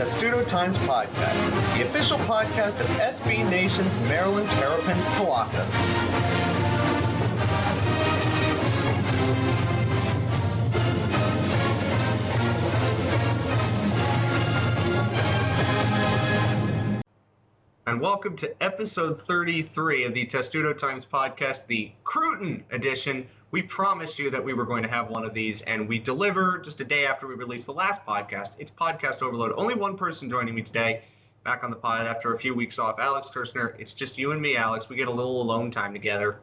Testudo Times Podcast, the official podcast of SB Nation's Maryland Terrapins Colossus. And welcome to episode 33 of the Testudo Times podcast, the Crootin edition. We promised you that we were going to have one of these, and we deliver just a day after we released the last podcast. It's podcast overload. Only one person joining me today, back on the pod after a few weeks off. Alex Kirshner. It's just you and me, Alex. We get a little alone time together.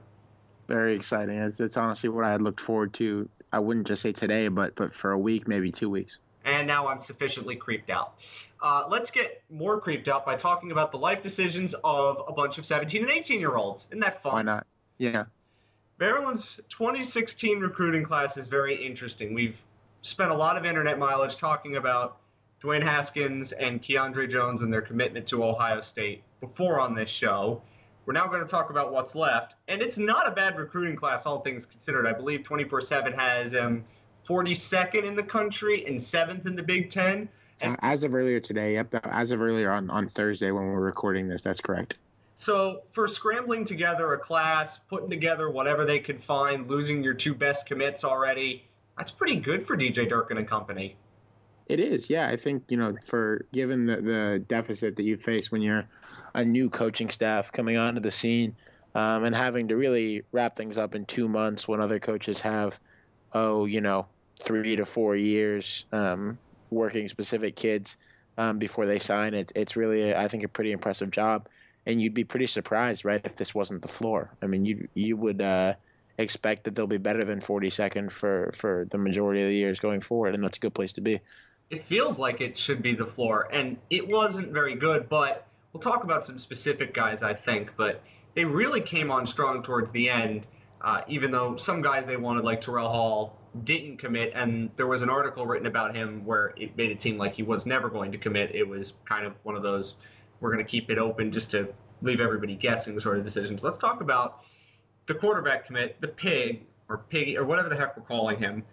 Very exciting. It's, it's honestly what I had looked forward to. I wouldn't just say today, but but for a week, maybe two weeks. And now I'm sufficiently creeped out. Uh, let's get more creeped out by talking about the life decisions of a bunch of 17 and 18 year olds. Isn't that fun? Why not? Yeah. Maryland's 2016 recruiting class is very interesting. We've spent a lot of internet mileage talking about Dwayne Haskins and Keandre Jones and their commitment to Ohio State before on this show. We're now going to talk about what's left, and it's not a bad recruiting class, all things considered. I believe 24/7 has um, 42nd in the country and seventh in the Big Ten. Uh, as of earlier today, yep. As of earlier on, on Thursday when we're recording this, that's correct. So for scrambling together a class, putting together whatever they could find, losing your two best commits already, that's pretty good for DJ Durkin and company. It is, yeah. I think you know, for given the the deficit that you face when you're a new coaching staff coming onto the scene, um, and having to really wrap things up in two months when other coaches have, oh, you know, three to four years. Um, working specific kids um, before they sign. It, it's really, I think, a pretty impressive job. And you'd be pretty surprised, right, if this wasn't the floor. I mean, you you would uh, expect that they'll be better than 42nd for for the majority of the years going forward, and that's a good place to be. It feels like it should be the floor, and it wasn't very good. But we'll talk about some specific guys, I think. But they really came on strong towards the end, uh, even though some guys they wanted, like Terrell Hall, didn't commit, and there was an article written about him where it made it seem like he was never going to commit. It was kind of one of those we're going to keep it open just to leave everybody guessing sort of decisions. Let's talk about the quarterback commit, the pig or piggy or whatever the heck we're calling him.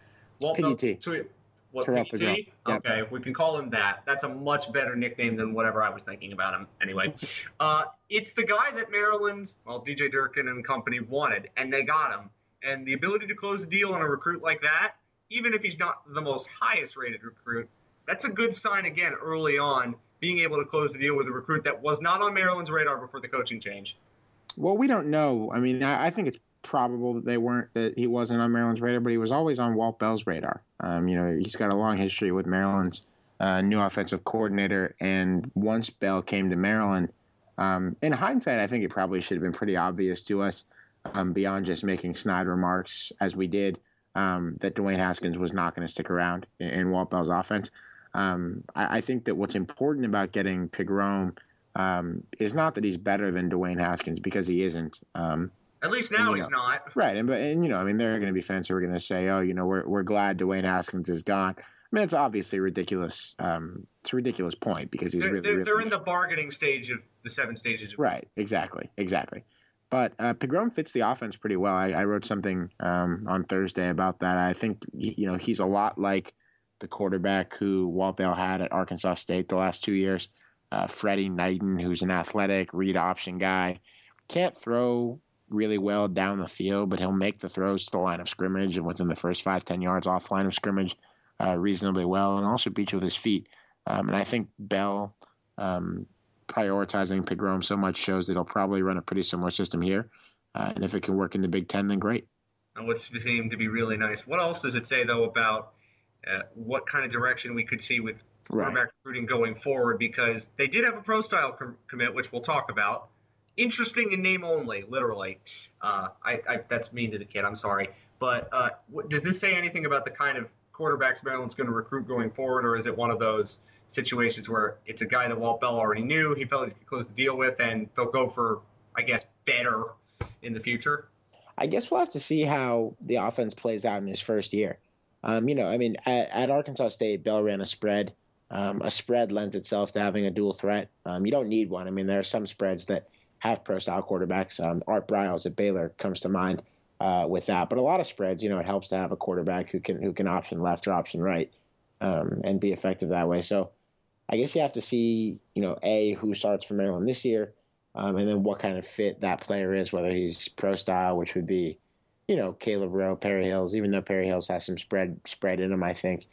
Walt Piggy T. So what Piggy T? Yep. Okay, we can call him that. That's a much better nickname than whatever I was thinking about him. Anyway, uh, it's the guy that Maryland, well, DJ Durkin and company wanted, and they got him and the ability to close a deal on a recruit like that, even if he's not the most highest rated recruit, that's a good sign again early on, being able to close the deal with a recruit that was not on Maryland's radar before the coaching change. Well, we don't know. I mean, I, I think it's probable that they weren't that he wasn't on Maryland's radar, but he was always on Walt Bell's radar. Um, you know, he's got a long history with Maryland's uh, new offensive coordinator, and once Bell came to Maryland, um, in hindsight, I think it probably should have been pretty obvious to us um, beyond just making snide remarks as we did um, that Dwayne Haskins was not going to stick around in, in Walt Bell's offense. Um, I, I, think that what's important about getting Pigrome um, is not that he's better than Dwayne Haskins because he isn't. Um, At least now and, he's know, not. Right, and but and you know, I mean, there are going to be fans who are going to say, "Oh, you know, we're we're glad Dwayne Haskins is gone." I mean, it's obviously ridiculous. Um, it's a ridiculous point because he's they're, really, they're, really, they're in the bargaining stage of the seven stages. Of- right. Exactly. Exactly. But uh, Pigrome fits the offense pretty well. I, I wrote something um, on Thursday about that. I think you know he's a lot like the quarterback who Walt Bell had at Arkansas State the last two years. Uh, Fredi Knighten, who's an athletic read option guy, can't throw really well down the field, but he'll make the throws to the line of scrimmage and within the first five ten yards off line of scrimmage uh, reasonably well, and also beat you with his feet. Um, and I think Bell um, prioritizing Pigrome so much shows that he'll probably run a pretty similar system here. Uh, and if it can work in the Big Ten, then great. And what seemed to be really nice. What else does it say though about uh, what kind of direction we could see with quarterback recruiting going forward? Because they did have a pro style com- commit, which we'll talk about. Interesting in name only, literally. Uh, I, I, that's mean to the kid. I'm sorry, but uh, does this say anything about the kind of quarterbacks Maryland's going to recruit going forward, or is it one of those? situations where it's a guy that Walt Bell already knew, he felt he could close the deal with, and they'll go for, I guess, better in the future. I guess we'll have to see how the offense plays out in his first year. Um, you know, I mean, at, at, Arkansas State, Bell ran a spread. Um, a spread lends itself to having a dual threat. Um, you don't need one. I mean, there are some spreads that have pro style quarterbacks. Um, Art Briles at Baylor comes to mind uh, with that. But a lot of spreads, you know, it helps to have a quarterback who can who can option left or option right um, and be effective that way. So I guess you have to see, you know, a who starts for Maryland this year, um, and then what kind of fit that player is, whether he's pro style, which would be, you know, Caleb Rowe, Perry Hills, even though Perry Hills has some spread spread in him, I think,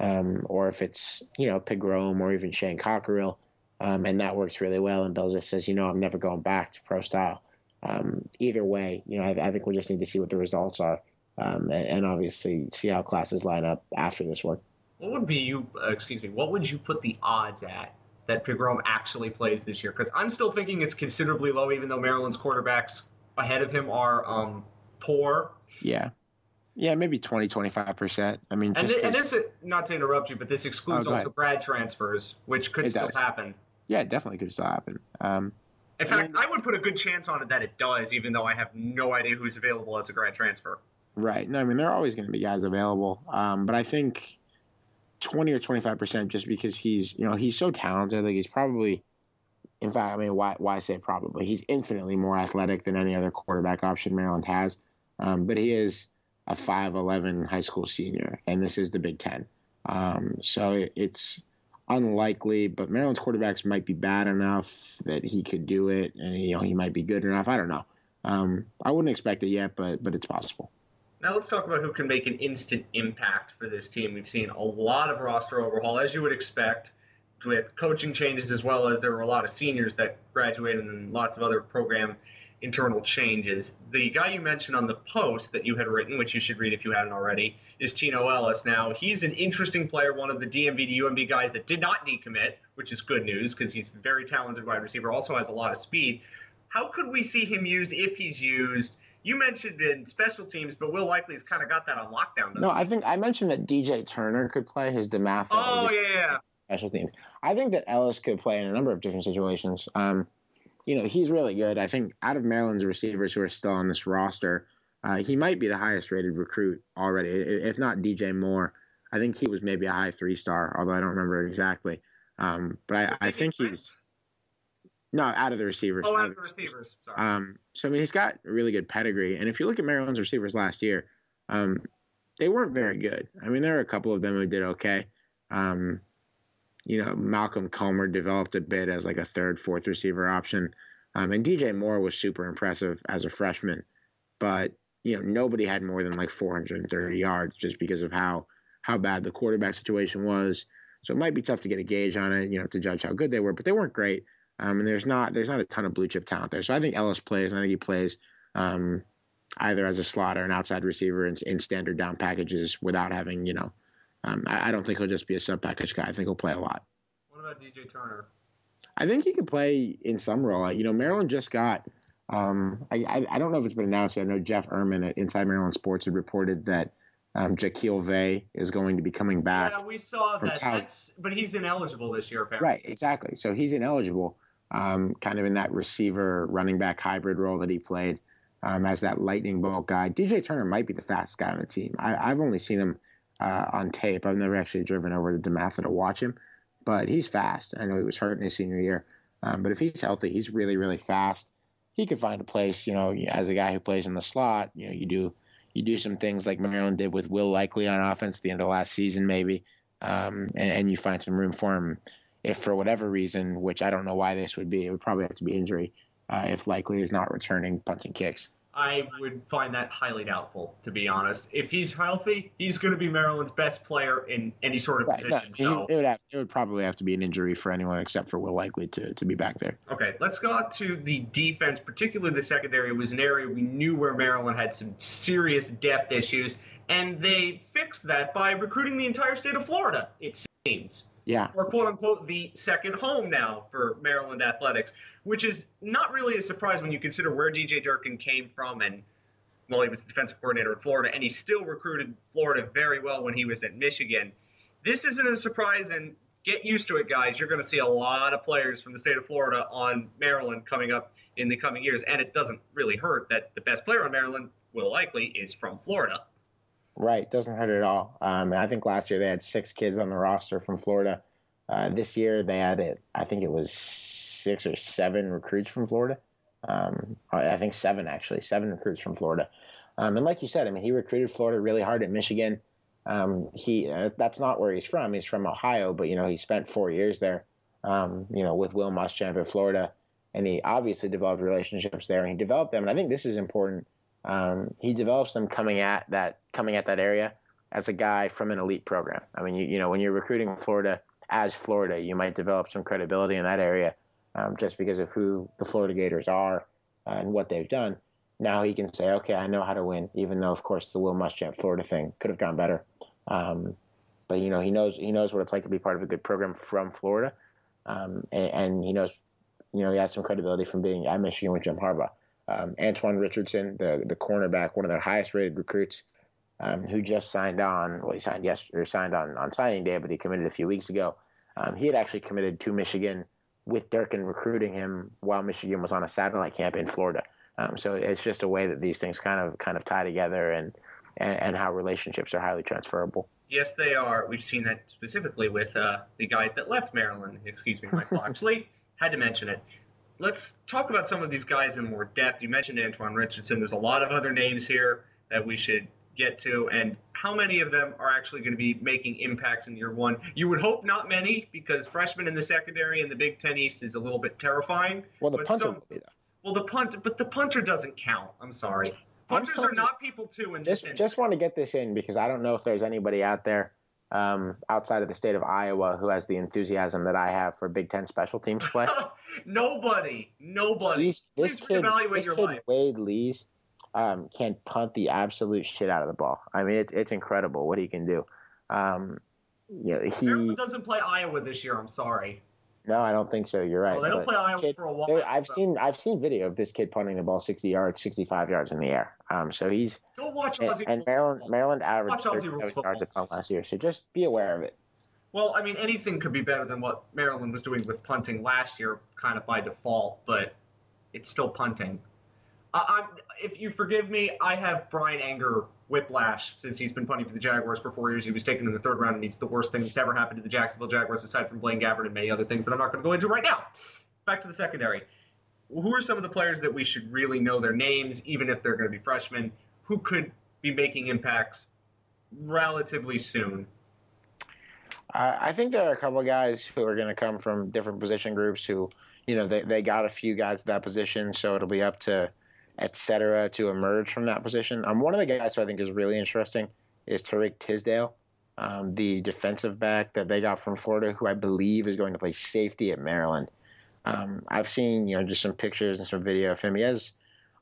um, or if it's you know Pigrome or even Shane Cockerille, um, and that works really well. And Bill just says, you know, I'm never going back to pro style. Um, either way, you know, I, I, think we just need to see what the results are, um, and, and, obviously see how classes line up after this one. What would be you? Uh, excuse me. What would you put the odds at that Pigrome actually plays this year? Because I'm still thinking it's considerably low, even though Maryland's quarterbacks ahead of him are um, poor. Yeah. Yeah, maybe 20, 25%. I mean, and, th- and this, not to interrupt you, but this excludes oh, also grad transfers, which could it still does. happen. Yeah, it definitely could still happen. Um, in fact, I would put a good chance on it that it does, even though I have no idea who's available as a grad transfer. Right. No, I mean, there are always going to be guys available. Um, but I think 20 or 25% just because he's, you know, he's so talented. Like, he's probably, in fact, I mean, why, why say probably? He's infinitely more athletic than any other quarterback option Maryland has. Um, but he is a 5'11 high school senior, and this is the Big Ten. Um, so it, it's unlikely, but Maryland's quarterbacks might be bad enough that he could do it, and you know he might be good enough. I don't know. Um, I wouldn't expect it yet, but but it's possible. Now let's talk about who can make an instant impact for this team. We've seen a lot of roster overhaul, as you would expect, with coaching changes as well as there were a lot of seniors that graduated and lots of other program internal changes. The guy you mentioned on the post that you had written, which you should read if you haven't already, is Tino Ellis. Now, he's an interesting player, one of the DMV to UMD guys that did not decommit, which is good news because he's a very talented wide receiver, also has a lot of speed. How could we see him used if he's used? You mentioned in special teams, but Will Likely has kind of got that on lockdown. No, I think I mentioned that DJ Turner could play his DeMatha. Oh, yeah. Special teams. I think that Ellis could play in a number of different situations. Um, you know, he's really good. I think out of Maryland's receivers who are still on this roster, uh, he might be the highest rated recruit already, if not DJ Moore. I think he was maybe a high three star, although I don't remember exactly. Um, but I, I think he's no out of the receivers. Oh, out of the receivers. Sorry. Um, so I mean, he's got a really good pedigree, and if you look at Maryland's receivers last year, um, they weren't very good. I mean, there are a couple of them who did okay. Um, you know, Malcolm Culmer developed a bit as like a third, fourth receiver option. Um, and DJ Moore was super impressive as a freshman, but you know nobody had more than like 430 yards just because of how how bad the quarterback situation was. So it might be tough to get a gauge on it, you know, to judge how good they were, but they weren't great. Um, and there's not there's not a ton of blue chip talent there. So I think Ellis plays. And I think he plays um, either as a slot or an outside receiver in, in standard down packages without having you know um, I, I, don't think he'll just be a sub package guy. I think he'll play a lot. What about DJ Turner? I think he could play in some role. You know, Maryland just got. Um, I, I, I don't know if it's been announced. I know Jeff Ermann at Inside Maryland Sports had reported that um, Jacquille Veii is going to be coming back. Yeah, we saw that. That's, but he's ineligible this year, apparently. Right, exactly. So he's ineligible, um, kind of in that receiver running back hybrid role that he played um, as that lightning bolt guy. DJ Turner might be the fastest guy on the team. I, have only seen him uh, on tape. I've never actually driven over to DeMatha to watch him, but he's fast. I know he was hurt in his senior year, um, but if he's healthy, he's really, really fast. He could find a place, you know, as a guy who plays in the slot. You know, you do you do some things like Maryland did with Will Likely on offense at the end of last season, maybe, um, and, and, you find some room for him. If for whatever reason, which I don't know why this would be, it would probably have to be injury. Uh, if Likely is not returning punts and kicks. I would find that highly doubtful, to be honest. If he's healthy, he's going to be Maryland's best player in any sort of right, position. No, so. it, would have, it would probably have to be an injury for anyone except for Will Likely to, to be back there. Okay, let's go to the defense, particularly the secondary. It was an area we knew where Maryland had some serious depth issues, and they fixed that by recruiting the entire state of Florida, it seems. Yeah. Or quote unquote the second home now for Maryland athletics, which is not really a surprise when you consider where DJ Durkin came from and well, he was the defensive coordinator at Florida, and he still recruited Florida very well when he was at Michigan. This isn't a surprise, and get used to it, guys. You're going to see a lot of players from the state of Florida on Maryland coming up in the coming years, and it doesn't really hurt that the best player on Maryland, Will Likely, is from Florida. Right, doesn't hurt at all. Um, I think last year they had six kids on the roster from Florida. Uh, this year they had it. I think it was six or seven recruits from Florida. Um, I think seven actually, seven recruits from Florida. Um, and like you said, I mean, he recruited Florida really hard at Michigan. Um, he uh, that's not where he's from. He's from Ohio, but you know he spent four years there. Um, you know with Will Muschamp in Florida, and he obviously developed relationships there, and he developed them. And I think this is important. Um, he develops them coming at that coming at that area as a guy from an elite program. I mean, you, you know when you're recruiting Florida as Florida, you might develop some credibility in that area um, just because of who the Florida Gators are and what they've done now he can say, okay, I know how to win, even though, of course, the Will Muschamp Florida thing could have gone better. Um, but you know, he knows he knows what it's like to be part of a good program from Florida, um, and, and, he knows, you know, he has some credibility from being at Michigan with Jim Harbaugh. Um, Antoine Richardson, the the cornerback, one of their highest rated recruits, um, who just signed on. Well, he signed yesterday, or signed on on signing day, but he committed a few weeks ago. Um, he had actually committed to Michigan with Durkin recruiting him while Michigan was on a satellite camp in Florida. Um, so it's just a way that these things kind of kind of tie together and, and, and how relationships are highly transferable. Yes, they are. We've seen that specifically with uh, the guys that left Maryland. Excuse me, Mike Locksley. Had to mention it. Let's talk about some of these guys in more depth. You mentioned Antoine Richardson. There's a lot of other names here that we should get to, and how many of them are actually going to be making impacts in year one? You would hope not many, because freshmen in the secondary in the Big Ten East is a little bit terrifying. Well, the punter some, though. Well, the punt, but the punter doesn't count. I'm sorry. Punters are not people too. In just just want to get this in because I don't know if there's anybody out there um, outside of the state of Iowa who has the enthusiasm that I have for Big Ten special teams play. nobody, nobody. He's, this Please kid, this kid life. Wade Lees um, can punt the absolute shit out of the ball. I mean, it, it's incredible what he can do. Um, you know, he Maryland doesn't play Iowa this year. I'm sorry. No, I don't think so. You're right. Well, they don't play Iowa kid, for a while. I've so. seen I've seen video of this kid punting the ball 60 yards, 65 yards in the air. Um, so he's go watch and, and Maryland Maryland averaged 37 yards a punt last year. So just be aware of it. Well, I mean, anything could be better than what Maryland was doing with punting last year, kind of by default, but it's still punting. Uh, if you forgive me, I have Bryan Anger whiplash since he's been punting for the Jaguars for four years. He was taken in the third round, and he's the worst thing that's ever happened to the Jacksonville Jaguars, aside from Blaine Gabbert and many other things that I'm not going to go into right now. Back to the secondary. Who are some of the players that we should really know their names, even if they're going to be freshmen? Who could be making impacts relatively soon? I think there are a couple of guys who are going to come from different position groups who, you know, they, they got a few guys at that position, so it'll be up to etc., to emerge from that position. Um, one of the guys who I think is really interesting is Tariq Tisdale, um, the defensive back that they got from Florida, who I believe is going to play safety at Maryland. Um, I've seen you know just some pictures and some video of him. He has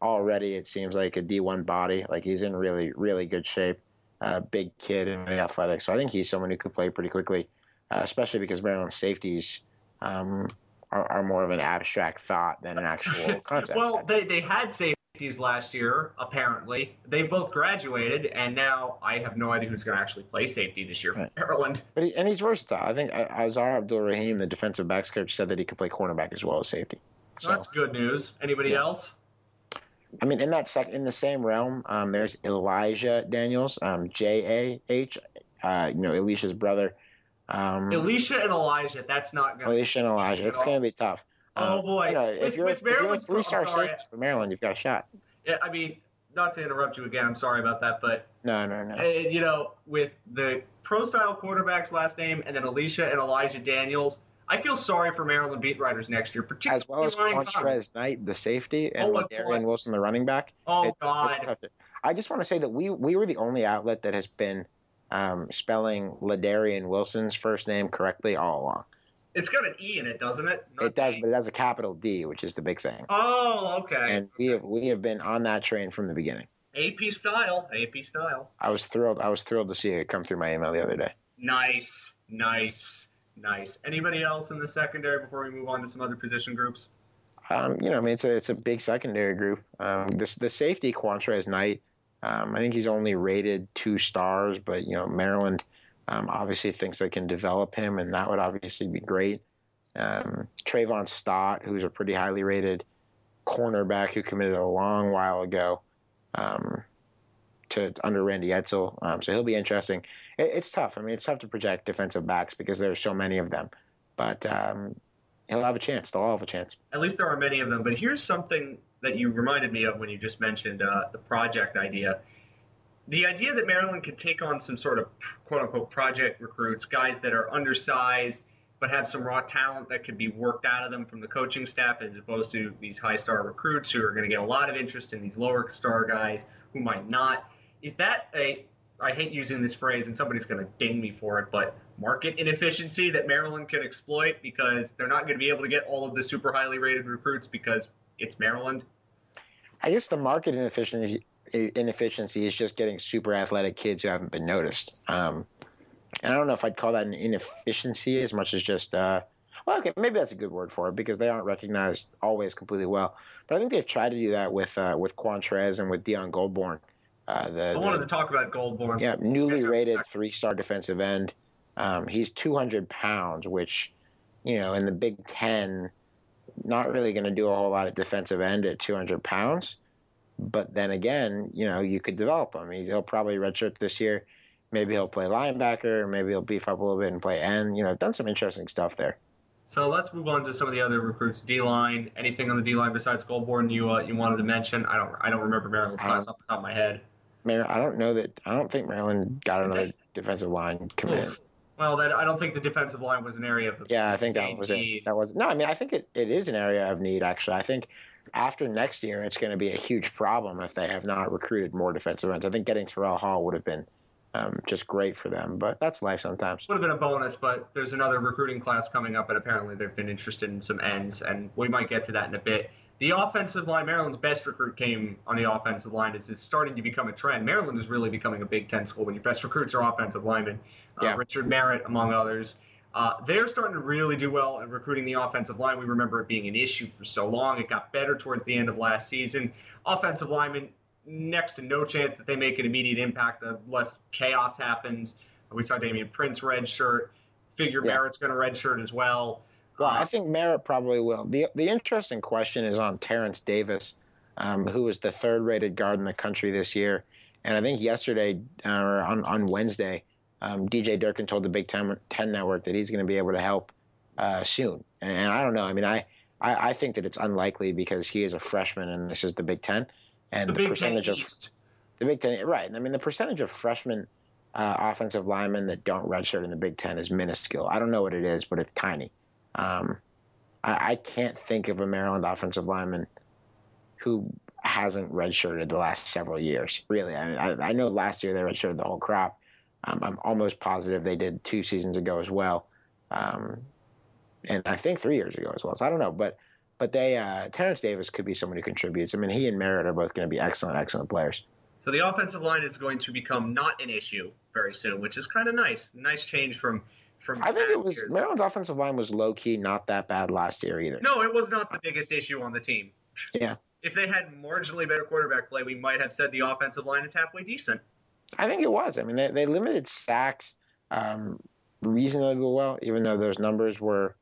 already it seems like a D1 body, like he's in really really good shape. Uh, big kid and really athletic, so I think he's someone who could play pretty quickly, uh, especially because Maryland safeties um, are, are, more of an abstract thought than an actual concept. well, they, they had safety last year, apparently. They both graduated, and now I have no idea who's going to actually play safety this year for Maryland. But he, and he's versatile. I think Aazar Abdul-Rahim, the defensive backs coach, said that he could play cornerback as well as safety. So, that's good news. Anybody yeah. else? I mean, in that sec- in the same realm, um, there's Elijah Daniels, um, J A H, uh, you know, Elisha's brother. Um, Elisha and Elijah. That's not going. Elisha and Elijah. It's going to be tough. Oh um, boy! You know, if, you're, if you're a three-star safety for Maryland, you've got a shot. Yeah, I mean, not to interrupt you again. I'm sorry about that, but no, no, no. And, you know, with the pro-style quarterback's last name and then Elisha and Elijah Daniels, I feel sorry for Maryland beat writers next year, particularly as well as Qwuantrezz Knight, the safety, and oh, Darian Wilson, the running back. Oh it, God! I just want to say that we we were the only outlet that has been um, spelling Ladarian Wilson's first name correctly all along. It's got an E in it, doesn't it? Not it does, but it has a capital D, which is the big thing. Oh, okay. And we have we have been on that train from the beginning. AP style, AP style. I was thrilled. I was thrilled to see it come through my email the other day. Nice, nice, nice. Anybody else in the secondary before we move on to some other position groups? Um, you know, I mean, it's a it's a big secondary group. Um, this the safety Qwuantrezz Knight. Um, I think he's only rated two stars, but you know, Maryland um, obviously thinks they can develop him, and that would obviously be great. Um, Trayvon Stott, who's a pretty highly rated cornerback who committed a long while ago um, to under Randy Edsall, um, so he'll be interesting. It, it's tough. I mean, it's tough to project defensive backs because there's so many of them, but um, he'll have a chance. They'll all have a chance. At least there are many of them. But here's something that you reminded me of when you just mentioned uh, the project idea the idea that Maryland could take on some sort of quote unquote project recruits, guys that are undersized but have some raw talent that could be worked out of them from the coaching staff, as opposed to these high star recruits who are going to get a lot of interest in these lower star guys who might not. Is that a I hate using this phrase, and somebody's going to ding me for it, but market inefficiency that Maryland can exploit because they're not going to be able to get all of the super highly rated recruits because it's Maryland. I guess the market inefficiency inefficiency is just getting super athletic kids who haven't been noticed. Um, and I don't know if I'd call that an inefficiency as much as just, uh, well, okay, maybe that's a good word for it because they aren't recognized always completely well. But I think they've tried to do that with uh, with Qwuantrezz and with Dion Goldborn. Uh, the, I wanted the, to talk about Goldborn. Yeah, newly rated three star defensive end. Um, he's 200 pounds, which, you know, in the Big Ten, not really going to do a whole lot of defensive end at 200 pounds. But then again, you know, you could develop him. He'll probably redshirt this year. Maybe he'll play linebacker. Maybe he'll beef up a little bit and play end. You know, done some interesting stuff there. So let's move on to some of the other recruits. D line. Anything on the D line besides Goldborn you uh, you wanted to mention? I don't I don't remember Maryland's class off the top of my head. Maryland, I don't know that. I don't think Maryland got another defensive line commit. Oof. Well, that I don't think the defensive line was an area of yeah. I think that was it. That was no. I mean, I think it, it is an area of need. Actually, I think after next year, it's going to be a huge problem if they have not recruited more defensive ends. I think getting Terrell Hall would have been um, just great for them, but that's life sometimes. Would have been a bonus, but there's another recruiting class coming up, and apparently they've been interested in some ends, and we might get to that in a bit. The offensive line, Maryland's best recruit came on the offensive line. It's, it's starting to become a trend. Maryland is really becoming a Big Ten school when your best recruits are offensive linemen. Uh, yeah. Richard Merritt, among others. Uh, they're starting to really do well in recruiting the offensive line. We remember it being an issue for so long. It got better towards the end of last season. Offensive linemen, next to no chance that they make an immediate impact. The less chaos happens. We saw Damian Prince redshirt. Figure yeah. Merritt's going to redshirt as well. Well, I think Merritt probably will. The the interesting question is on Terrence Davis, um, who was the third rated guard in the country this year. And I think yesterday uh, or on, on Wednesday, um, DJ Durkin told the Big Ten, Ten Network that he's going to be able to help uh, soon. And, and, I don't know. I mean, I, I, I, think that it's unlikely because he is a freshman and this is the Big Ten. And the, the percentage of the Big Ten, right? I mean, the percentage of freshmen uh, offensive linemen that don't redshirt in the Big Ten is minuscule. I don't know what it is, but it's tiny. Um, I, I, can't think of a Maryland offensive lineman who hasn't redshirted the last several years. Really, I mean, I, I know last year they redshirted the whole crop. Um, I'm almost positive they did two seasons ago as well, um, and I think three years ago as well. So I don't know, but but they uh, Terrence Davis could be someone who contributes. I mean, he and Merritt are both going to be excellent, excellent players. So the offensive line is going to become not an issue very soon, which is kind of nice. Nice change from from. I think it was years. Maryland's offensive line was low key not that bad last year either. No, it was not the biggest issue on the team. Yeah. If they had marginally better quarterback play, we might have said the offensive line is halfway decent. I think it was. I mean, they, they limited sacks um, reasonably well, even though those numbers were,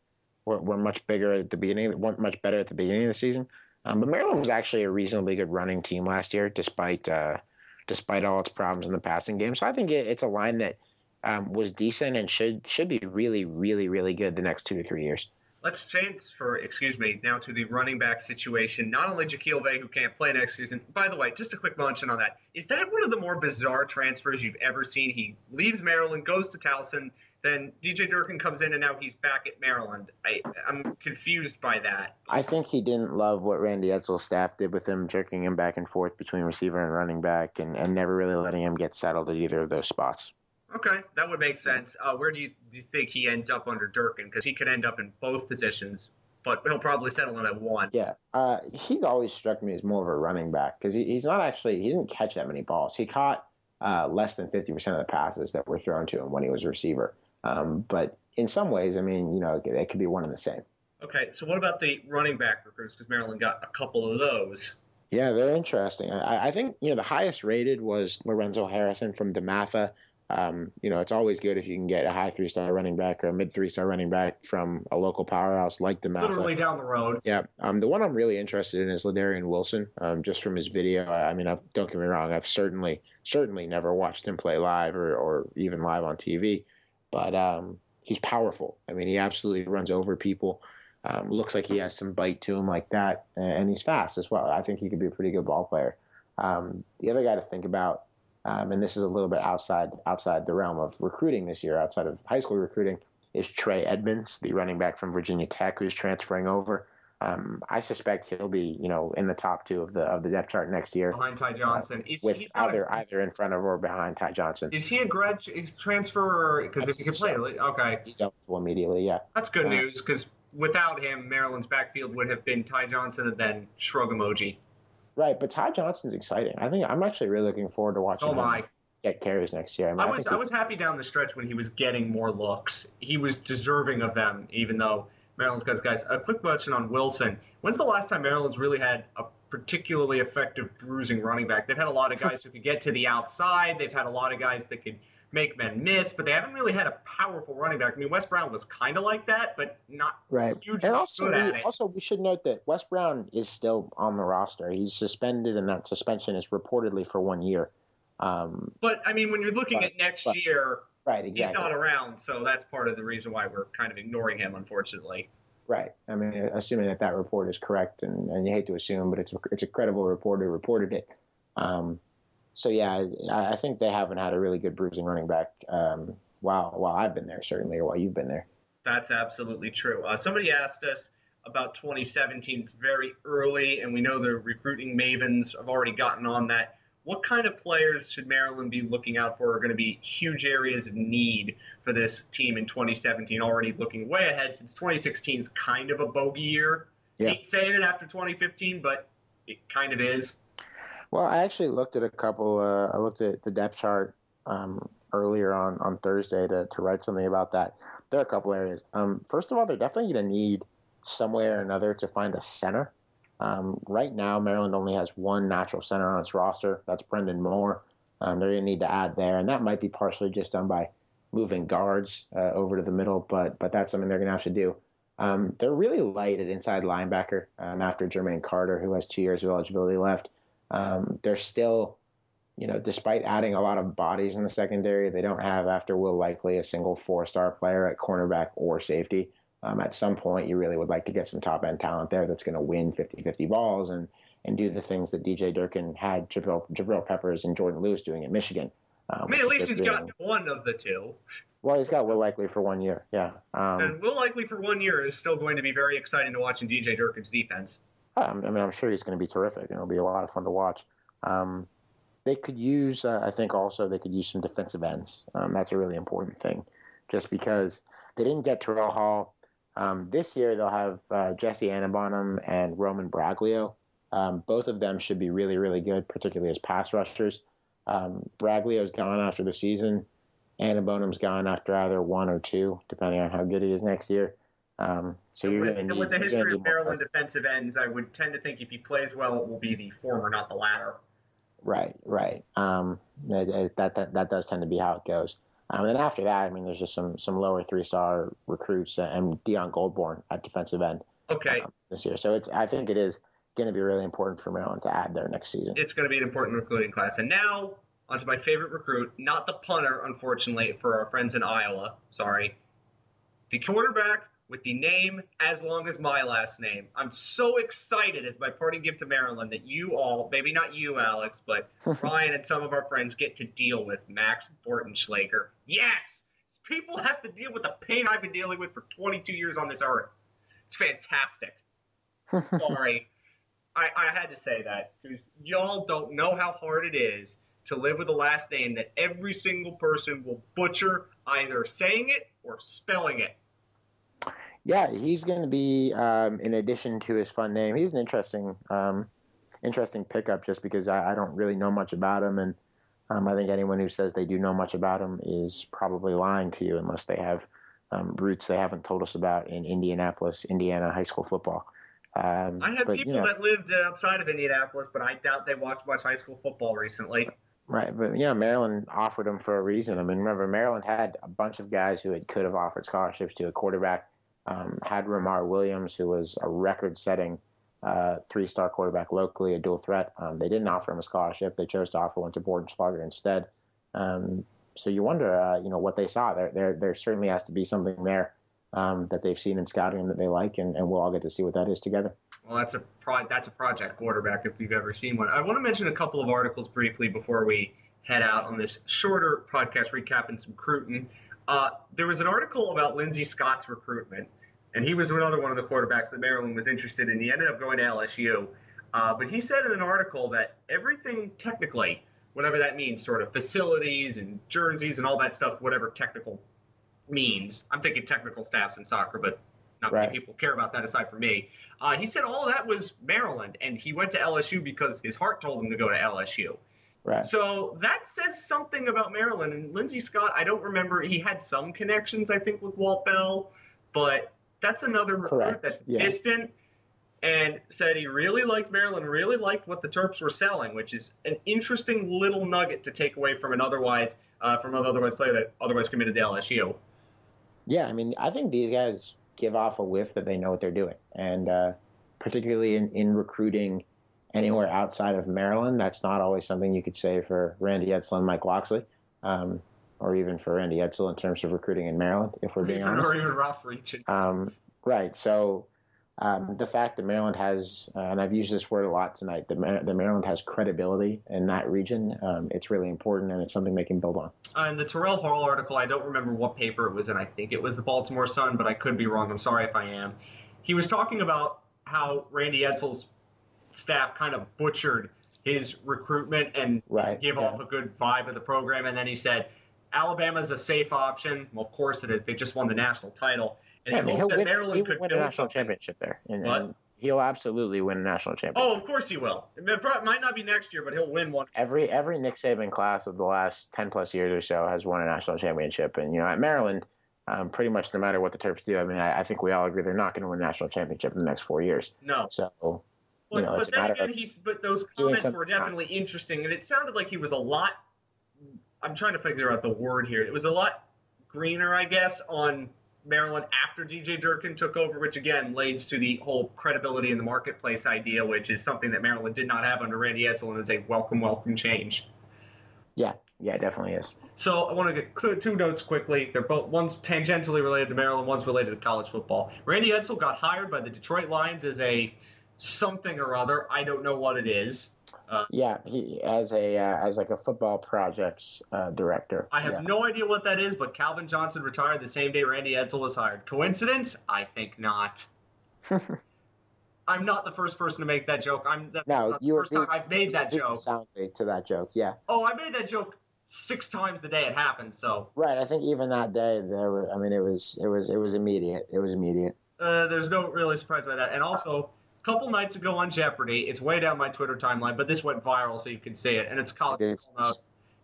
were, were much bigger at the beginning, weren't much better at the beginning of the season. Um, but Maryland was actually a reasonably good running team last year, despite uh, despite all its problems in the passing game. So I think it, it's a line that um, was decent and should should be really, really, really good the next two to three years. Let's for excuse me now to the running back situation. Not only Jacquille Veii who can't play next season. By the way, just a quick mention on that. Is that one of the more bizarre transfers you've ever seen? He leaves Maryland, goes to Towson, then DJ Durkin comes in, and now he's back at Maryland. I, I'm confused by that. I think he didn't love what Randy Edsall's staff did with him, jerking him back and forth between receiver and running back, and, and never really letting him get settled at either of those spots. Okay, that would make sense. Uh, where do you, do you think he ends up under Durkin? Because he could end up in both positions, but he'll probably settle in at one. Yeah, uh, he's always struck me as more of a running back because he, he's not actually he didn't catch that many balls. He caught uh, less than fifty percent of the passes that were thrown to him when he was a receiver. Um, but in some ways, I mean, you know, it could be one and the same. Okay, so what about the running back recruits? Because Maryland got a couple of those. Yeah, they're interesting. I, I, think you know the highest rated was Lorenzo Harrison from DeMatha. Um, you know, it's always good if you can get a high three star running back or a mid three star running back from a local powerhouse like the DeMatha. Literally down the road. Yeah. Um, the one I'm really interested in is Ladarian Wilson. Um, just from his video. I, I mean, I've, don't get me wrong. I've certainly, certainly never watched him play live or, or even live on TV, but um, he's powerful. I mean, he absolutely runs over people. Um, looks like he has some bite to him like that, and he's fast as well. I think he could be a pretty good ball player. Um, the other guy to think about um, and this is a little bit outside outside the realm of recruiting this year, outside of high school recruiting, is Trey Edmunds, the running back from Virginia Tech, who's transferring over. Um, I suspect he'll be, you know, in the top two of the of the depth chart next year behind Ty Johnson. Uh, is, with either a, either in front of or behind Ty Johnson. Is he a grad transfer? Because if he can play, okay, he's eligible immediately. Yeah, that's good uh, news. Because without him, Maryland's backfield would have been Ty Johnson and then shrug emoji. Right, but Ty Johnson's exciting. I think I'm actually really looking forward to watching so him get carries next year. I, mean, I was I, I was happy down the stretch when he was getting more looks. He was deserving of them, even though Maryland's got guys. A quick question on Wilson. When's the last time Maryland's really had a particularly effective bruising running back? They've had a lot of guys who could get to the outside. They've had a lot of guys that could make men miss, but they haven't really had a powerful running back. I mean, Wes Brown was kind of like that, but not right. hugely and also, good we, at it. Also, we should note that Wes Brown is still on the roster. He's suspended, and that suspension is reportedly for one year. Um, but I mean, when you're looking but, at next but, year, right? Exactly. He's not around, so that's part of the reason why we're kind of ignoring him, unfortunately. Right. I mean, assuming that that report is correct, and, and you hate to assume, but it's a, it's a credible report who reported it. Um, so yeah, I, I, think they haven't had a really good bruising running back um, while while I've been there, certainly, or while you've been there. That's absolutely true. Uh, somebody asked us about 2017. It's very early, and we know the recruiting mavens have already gotten on that. What kind of players should Maryland be looking out for? Are going to be huge areas of need for this team in 2017. Already looking way ahead since 2016 is kind of a bogey year. Yeah. saying it after 2015, but it kind of is. Well, I actually looked at a couple. Uh, I looked at the depth chart um, earlier on on Thursday to to write something about that. There are a couple areas. Um, first of all, they're definitely going to need some way or another to find a center. Um, right now, Maryland only has one natural center on its roster. That's Brendan Moore. Um, they're going to need to add there, and that might be partially just done by moving guards uh, over to the middle, but but that's something they're going to have to do. Um, they're really light at inside linebacker um, after Jermaine Carter, who has two years of eligibility left. Um, they're still, you know, despite adding a lot of bodies in the secondary, they don't have, after Will Likely, a single four star player at cornerback or safety. Um, at some point, you really would like to get some top end talent there that's going to win 50 50 balls and, and do the things that DJ Durkin had Jabril, Jabril Peppers and Jourdan Lewis doing at Michigan. Um, I mean, at least he's got one of the two. Well, he's got Will Likely for one year, yeah. Um, and Will Likely for one year is still going to be very exciting to watch in DJ Durkin's defense. I mean, I'm sure he's going to be terrific, and it'll be a lot of fun to watch. Um, they could use, uh, I think, also they could use some defensive ends. Um, that's a really important thing, just because they didn't get Terrell Hall. Um, this year they'll have uh, Jesse Aniebonam and Roman Braglio. Um, both of them should be really, really good, particularly as pass rushers. Um, Braglio's gone after the season. Aniebonam's gone after either one or two, depending on how good he is next year. Um, so you're with, need, with the history of Maryland defensive ends, I would tend to think if he plays well, it will be the former, not the latter. Right, right. Um, that, that that does tend to be how it goes. Um, and then after that, I mean, there's just some some lower three star recruits and Dion Goldborn at defensive end. Okay. Um, this year, so it's I think it is going to be really important for Maryland to add there next season. It's going to be an important recruiting class. And now onto my favorite recruit, not the punter, unfortunately, for our friends in Iowa. Sorry, the quarterback with the name as long as my last name. I'm so excited as my parting gift to Maryland that you all, maybe not you, Alex, but Ryan and some of our friends get to deal with Max Bortenschlager. Yes! People have to deal with the pain I've been dealing with for 22 years on this earth. It's fantastic. Sorry. I, I had to say that because y'all don't know how hard it is to live with a last name that every single person will butcher either saying it or spelling it. Yeah, he's going to be, um, in addition to his fun name, he's an interesting, um, interesting pickup just because I, I, don't really know much about him. And um, I think anyone who says they do know much about him is probably lying to you unless they have um, roots they haven't told us about in Indianapolis, Indiana high school football. Um, I have but, people you know, that lived outside of Indianapolis, but I doubt they watched much high school football recently. Right, but you know Maryland offered him for a reason. I mean, remember Maryland had a bunch of guys who had, could have offered scholarships to a quarterback um, had Ramar Williams, who was a record-setting uh, three-star quarterback locally, a dual threat. Um, they didn't offer him a scholarship. They chose to offer one to Bortenschlager instead. Um, so you wonder, uh, you know, what they saw. There, there, there certainly has to be something there um, that they've seen in scouting that they like, and, and we'll all get to see what that is together. Well, that's a pro- that's a project quarterback if you've ever seen one. I want to mention a couple of articles briefly before we head out on this shorter podcast recap and some Crootin. Uh, there was an article about Lindsey Scott's recruitment, and he was another one of the quarterbacks that Maryland was interested in. He ended up going to LSU. Uh, but he said in an article that everything technically, whatever that means, sort of facilities and jerseys and all that stuff, whatever technical means. I'm thinking technical staffs in soccer, but not right. many people care about that aside from me. Uh, he said all that was Maryland, and he went to LSU because his heart told him to go to LSU. Right. So that says something about Maryland. And Lindsey Scott, I don't remember. He had some connections, I think, with Walt Bell, but that's another recruit that's yeah. distant and said he really liked Maryland, really liked what the Terps were selling, which is an interesting little nugget to take away from an otherwise uh, from an otherwise player that otherwise committed to LSU. Yeah, I mean, I think these guys give off a whiff that they know what they're doing, and uh, particularly in, in recruiting anywhere outside of Maryland. That's not always something you could say for Randy Edsall and Mike Locksley, um, or even for Randy Edsall in terms of recruiting in Maryland, if we're being honest. Or even Ralph Reach. Um, right. So um, the fact that Maryland has, uh, and I've used this word a lot tonight, that, Mar- that Maryland has credibility in that region, um, it's really important and it's something they can build on. Uh, in the Terrell Hall article, I don't remember what paper it was in. I think it was the Baltimore Sun, but I could be wrong. I'm sorry if I am. He was talking about how Randy Edsall's staff kind of butchered his recruitment and right, gave yeah. off a good vibe of the program. And then he said, Alabama's a safe option. Well, of course it is. They just won the national title. And yeah, he hoped that win, Maryland could win a national something. championship there. And, and, he'll absolutely win a national championship. Oh, of course he will. It might not be next year, but he'll win one. Every every Nick Saban class of the last ten plus years or so has won a national championship, and you know at Maryland, um, pretty much no matter what the Terps do, I mean I, I think we all agree they're not going to win a national championship in the next four years. No. So but, you know, but then again, he's but those comments were definitely interesting, and it sounded like he was a lot. I'm trying to figure out the word here. It was a lot greener, I guess, on Maryland after DJ Durkin took over, which again leads to the whole credibility in the marketplace idea, which is something that Maryland did not have under Randy Edsall, and is a welcome, welcome change. Yeah, yeah, it definitely is. So I want to get two notes quickly. They're both one's tangentially related to Maryland, one's related to college football. Randy Edsall got hired by the Detroit Lions as a something or other. I don't know what it is. Uh, yeah, he as a uh, as like a football projects uh, director. I have yeah. no idea what that is, but Calvin Johnson retired the same day Randy Edsall was hired. Coincidence? I think not. I'm not the first person to make that joke. I'm that's no, not the first time I've made that joke. Soundly to that joke, yeah. Oh, I made that joke six times the day it happened. So right, I think even that day there were. I mean, it was it was it was immediate. It was immediate. Uh, there's no really surprise by that, and also couple nights ago on Jeopardy. It's way down my Twitter timeline, but this went viral, so you can see it. And it's college.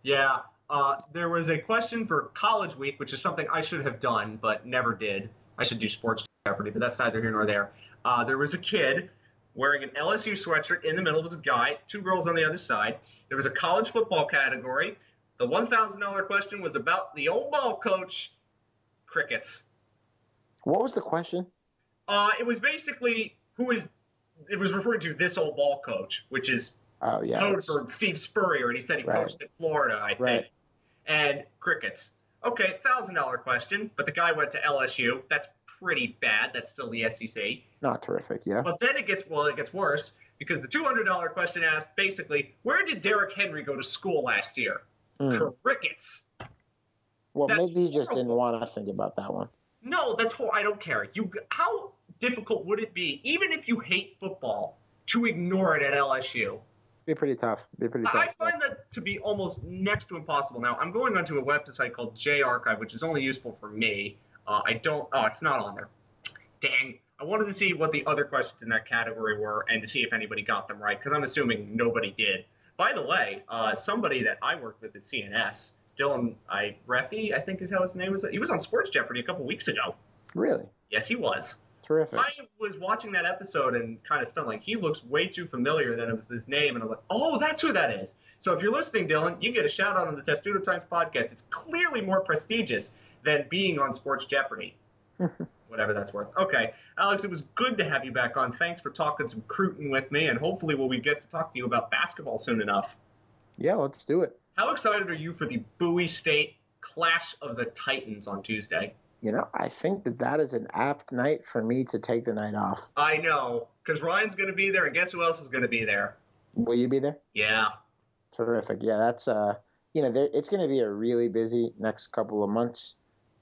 Yeah. Uh, there was a question for College Week, which is something I should have done, but never did. I should do Sports Jeopardy, but that's neither here nor there. Uh, there was a kid wearing an LSU sweatshirt. In the middle was a guy, two girls on the other side. There was a college football category. The $1,000 question was about the old ball coach, crickets. What was the question? Uh, it was basically who is it was referring to this old ball coach, which is oh, yeah, code for Steve Spurrier, and he said he right. coached in Florida, I think. Right. And crickets. Okay, thousand dollar question, but the guy went to LSU. That's pretty bad. That's still the SEC. Not terrific, yeah. But then it gets well, it gets worse because the two hundred dollar question asked basically, where did Derrick Henry go to school last year? Mm. Crickets. Well, that's maybe you just didn't want to think about that one. No, that's whole. I don't care. You how difficult would it be, even if you hate football, to ignore it at LSU? Be pretty tough. Be pretty tough. I find that to be almost next to impossible. Now, I'm going onto a website called J Archive, which is only useful for me. Uh, I don't. Oh, it's not on there. Dang. I wanted to see what the other questions in that category were and to see if anybody got them right, because I'm assuming nobody did. By the way, uh, somebody that I worked with at CNS, Dylan I Reffi, I think is how his name was. He was on Sports Jeopardy a couple weeks ago. Really? Yes, he was. Terrific. I was watching that episode and kind of stunned. Like he looks way too familiar than it was his name, and I'm like, oh, that's who that is. So if you're listening, Dylan, you get a shout out on the Testudo Times podcast. It's clearly more prestigious than being on Sports Jeopardy. Whatever that's worth. Okay, Alex, it was good to have you back on. Thanks for talking some Crootin with me, and hopefully, we'll we get to talk to you about basketball soon enough? Yeah, let's do it. How excited are you for the Bowie State Clash of the Titans on Tuesday? You know, I think that that is an apt night for me to take the night off. I know, because Ryan's going to be there, and guess who else is going to be there? Will you be there? Yeah. Terrific. Yeah, that's uh, you know, there, it's going to be a really busy next couple of months,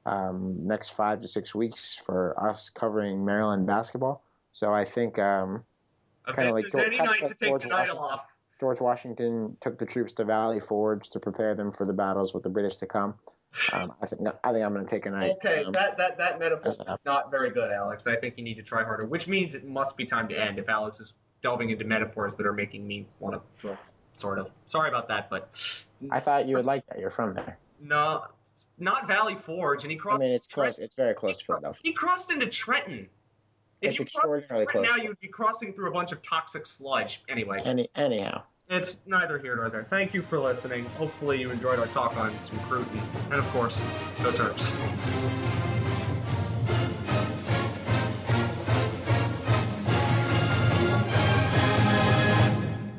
um, next five to six weeks for us covering Maryland basketball. So I think um, kind of like George, night to take George off. George Washington took the troops to Valley Forge to prepare them for the battles with the British to come. Um, I think I think I'm going to take a night. Okay, um, that that that metaphor is not very good, Alex. I think you need to try harder. Which means it must be time to end if Alex is delving into metaphors that are making me want to sort of. Sorry about that, but I thought you would like that. You're from there. No, not Valley Forge, and he crossed. I mean, it's close. It's very close to Philadelphia. He crossed into Trenton. If it's extraordinarily close. Now you'd be crossing through a bunch of toxic sludge. Anyway. Any anyhow. It's neither here nor there. Thank you for listening. Hopefully you enjoyed our talk on some Crootin. And of course, go Terps.